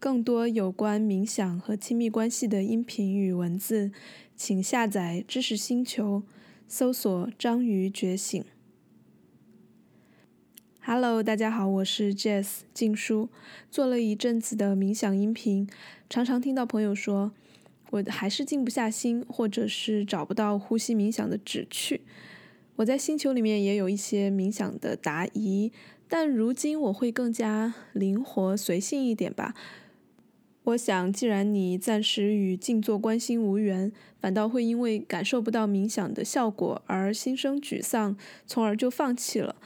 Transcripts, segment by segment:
更多有关冥想和亲密关系的音频与文字，请下载知识星球，搜索“章鱼觉醒”。Hello，大家好，我是 Jess 静书。做了一阵子的冥想音频，常常听到朋友说，我还是静不下心，或者是找不到呼吸冥想的旨趣。我在星球里面也有一些冥想的答疑，但如今我会更加灵活随性一点吧。我想，既然你暂时与静坐观心无缘，反倒会因为感受不到冥想的效果而心生沮丧，从而就放弃了。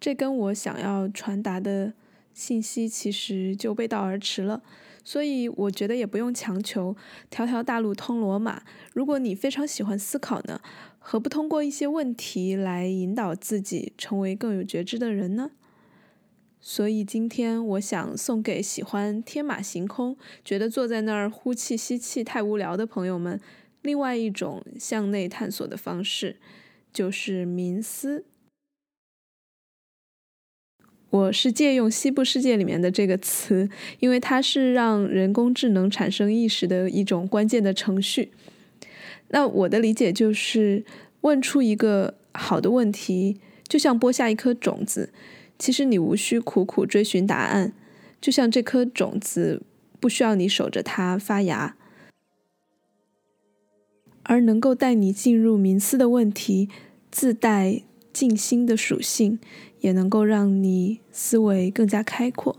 这跟我想要传达的信息其实就背道而驰了。所以我觉得也不用强求，条条大路通罗马。如果你非常喜欢思考呢，何不通过一些问题来引导自己成为更有觉知的人呢？所以今天我想送给喜欢天马行空、觉得坐在那儿呼气吸气太无聊的朋友们，另外一种向内探索的方式，就是冥思。我是借用西部世界里面的这个词，因为它是让人工智能产生意识的一种关键的程序。那我的理解就是，问出一个好的问题，就像播下一颗种子。其实你无需苦苦追寻答案，就像这颗种子不需要你守着它发芽，而能够带你进入冥思的问题，自带静心的属性，也能够让你思维更加开阔。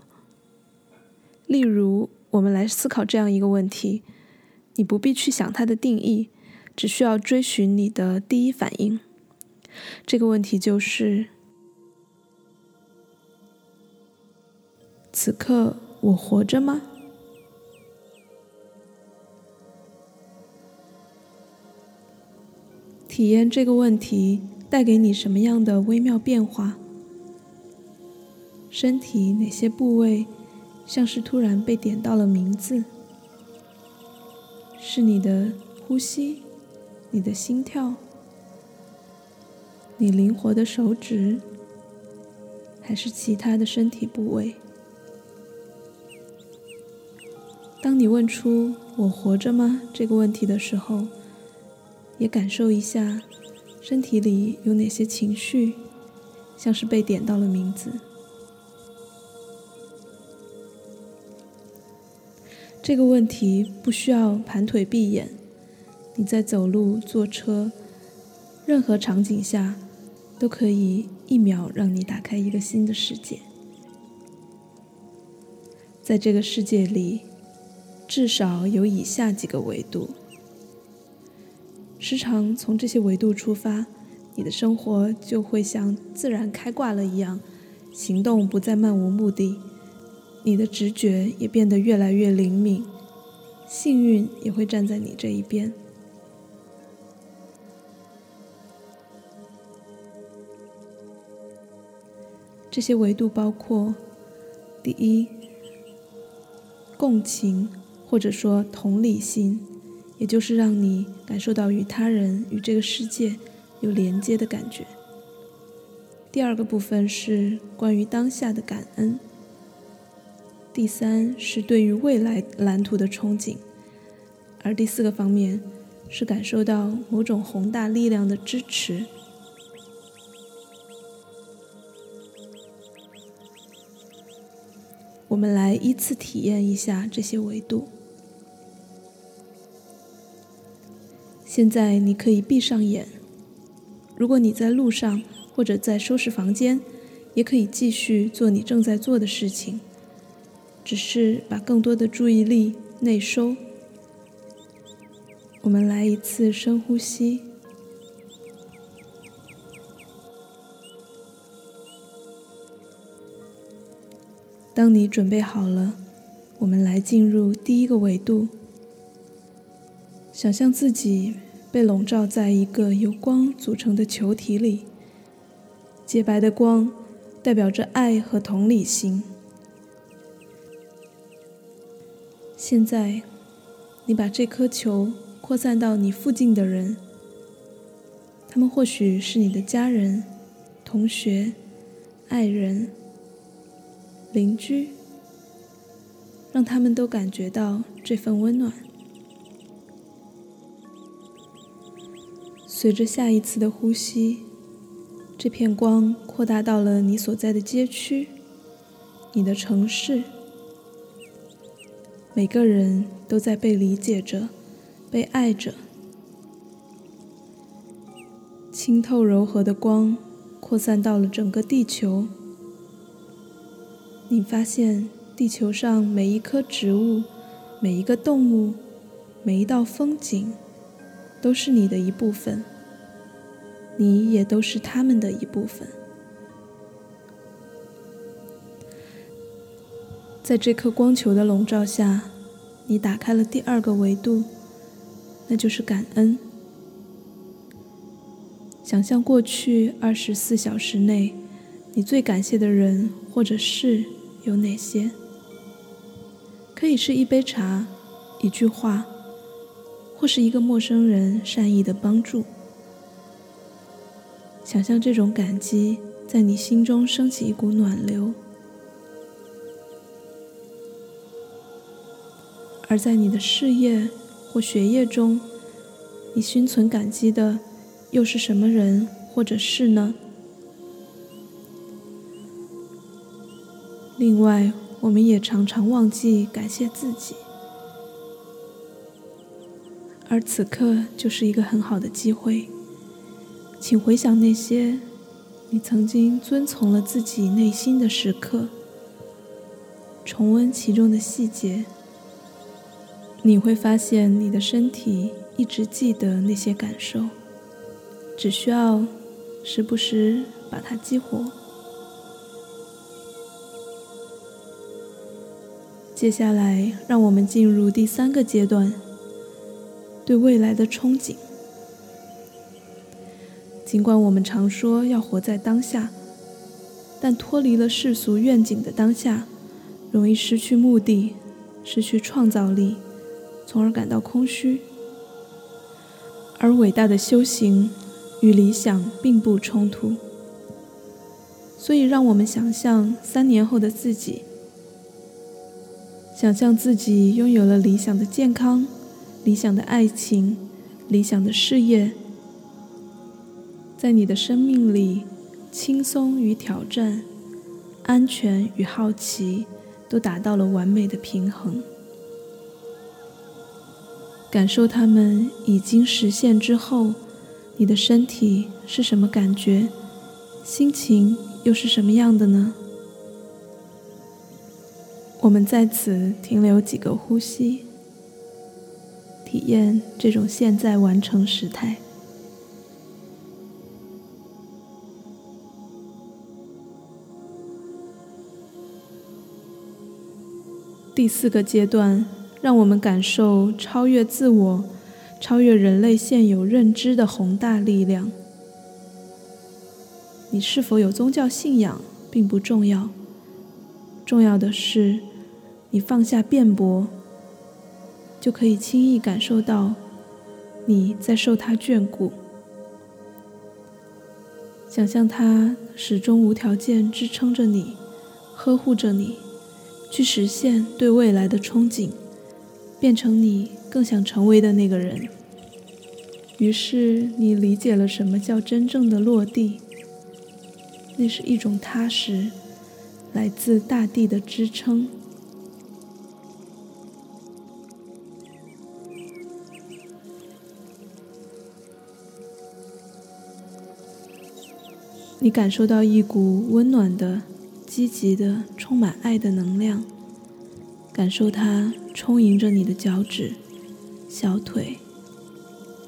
例如，我们来思考这样一个问题：你不必去想它的定义，只需要追寻你的第一反应。这个问题就是。此刻我活着吗？体验这个问题带给你什么样的微妙变化？身体哪些部位像是突然被点到了名字？是你的呼吸、你的心跳、你灵活的手指，还是其他的身体部位？当你问出“我活着吗”这个问题的时候，也感受一下身体里有哪些情绪，像是被点到了名字。这个问题不需要盘腿闭眼，你在走路、坐车，任何场景下，都可以一秒让你打开一个新的世界。在这个世界里。至少有以下几个维度，时常从这些维度出发，你的生活就会像自然开挂了一样，行动不再漫无目的，你的直觉也变得越来越灵敏，幸运也会站在你这一边。这些维度包括：第一，共情。或者说同理心，也就是让你感受到与他人、与这个世界有连接的感觉。第二个部分是关于当下的感恩。第三是对于未来蓝图的憧憬，而第四个方面是感受到某种宏大力量的支持。我们来依次体验一下这些维度。现在你可以闭上眼。如果你在路上或者在收拾房间，也可以继续做你正在做的事情，只是把更多的注意力内收。我们来一次深呼吸。当你准备好了，我们来进入第一个维度。想象自己被笼罩在一个由光组成的球体里，洁白的光代表着爱和同理心。现在，你把这颗球扩散到你附近的人，他们或许是你的家人、同学、爱人、邻居，让他们都感觉到这份温暖。随着下一次的呼吸，这片光扩大到了你所在的街区、你的城市。每个人都在被理解着，被爱着。清透柔和的光扩散到了整个地球。你发现地球上每一棵植物、每一个动物、每一道风景，都是你的一部分。你也都是他们的一部分。在这颗光球的笼罩下，你打开了第二个维度，那就是感恩。想象过去二十四小时内，你最感谢的人或者事有哪些？可以是一杯茶、一句话，或是一个陌生人善意的帮助。想象这种感激在你心中升起一股暖流，而在你的事业或学业中，你心存感激的。又是什么人或者事呢？另外，我们也常常忘记感谢自己，而此刻就是一个很好的机会，请回想那些你曾经遵从了自己内心的时刻，重温其中的细节，你会发现你的身体一直记得那些感受。只需要时不时把它激活。接下来，让我们进入第三个阶段——对未来的憧憬。尽管我们常说要活在当下，但脱离了世俗愿景的当下，容易失去目的，失去创造力，从而感到空虚。而伟大的修行。与理想并不冲突，所以让我们想象三年后的自己，想象自己拥有了理想的健康、理想的爱情、理想的事业，在你的生命里，轻松与挑战、安全与好奇都达到了完美的平衡，感受他们已经实现之后。你的身体是什么感觉？心情又是什么样的呢？我们在此停留几个呼吸，体验这种现在完成时态。第四个阶段，让我们感受超越自我。超越人类现有认知的宏大力量。你是否有宗教信仰并不重要，重要的是你放下辩驳，就可以轻易感受到你在受他眷顾。想象他始终无条件支撑着你，呵护着你，去实现对未来的憧憬，变成你。更想成为的那个人。于是你理解了什么叫真正的落地。那是一种踏实，来自大地的支撑。你感受到一股温暖的、积极的、充满爱的能量，感受它充盈着你的脚趾。小腿、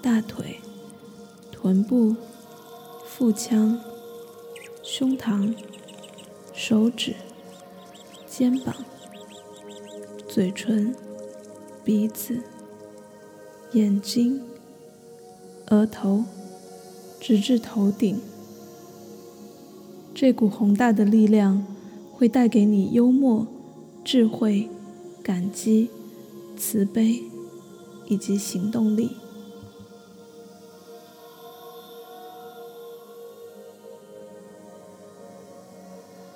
大腿、臀部、腹腔、胸膛、手指、肩膀、嘴唇、鼻子、眼睛、额头，直至头顶。这股宏大的力量会带给你幽默、智慧、感激、慈悲。以及行动力。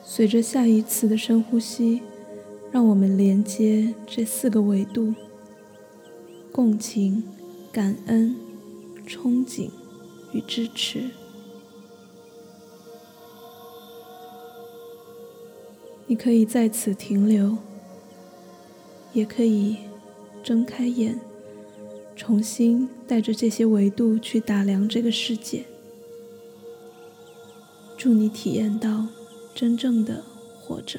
随着下一次的深呼吸，让我们连接这四个维度：共情、感恩、憧憬与支持。你可以在此停留，也可以睁开眼，重新带着这些维度去打量这个世界。祝你体验到真正的活着。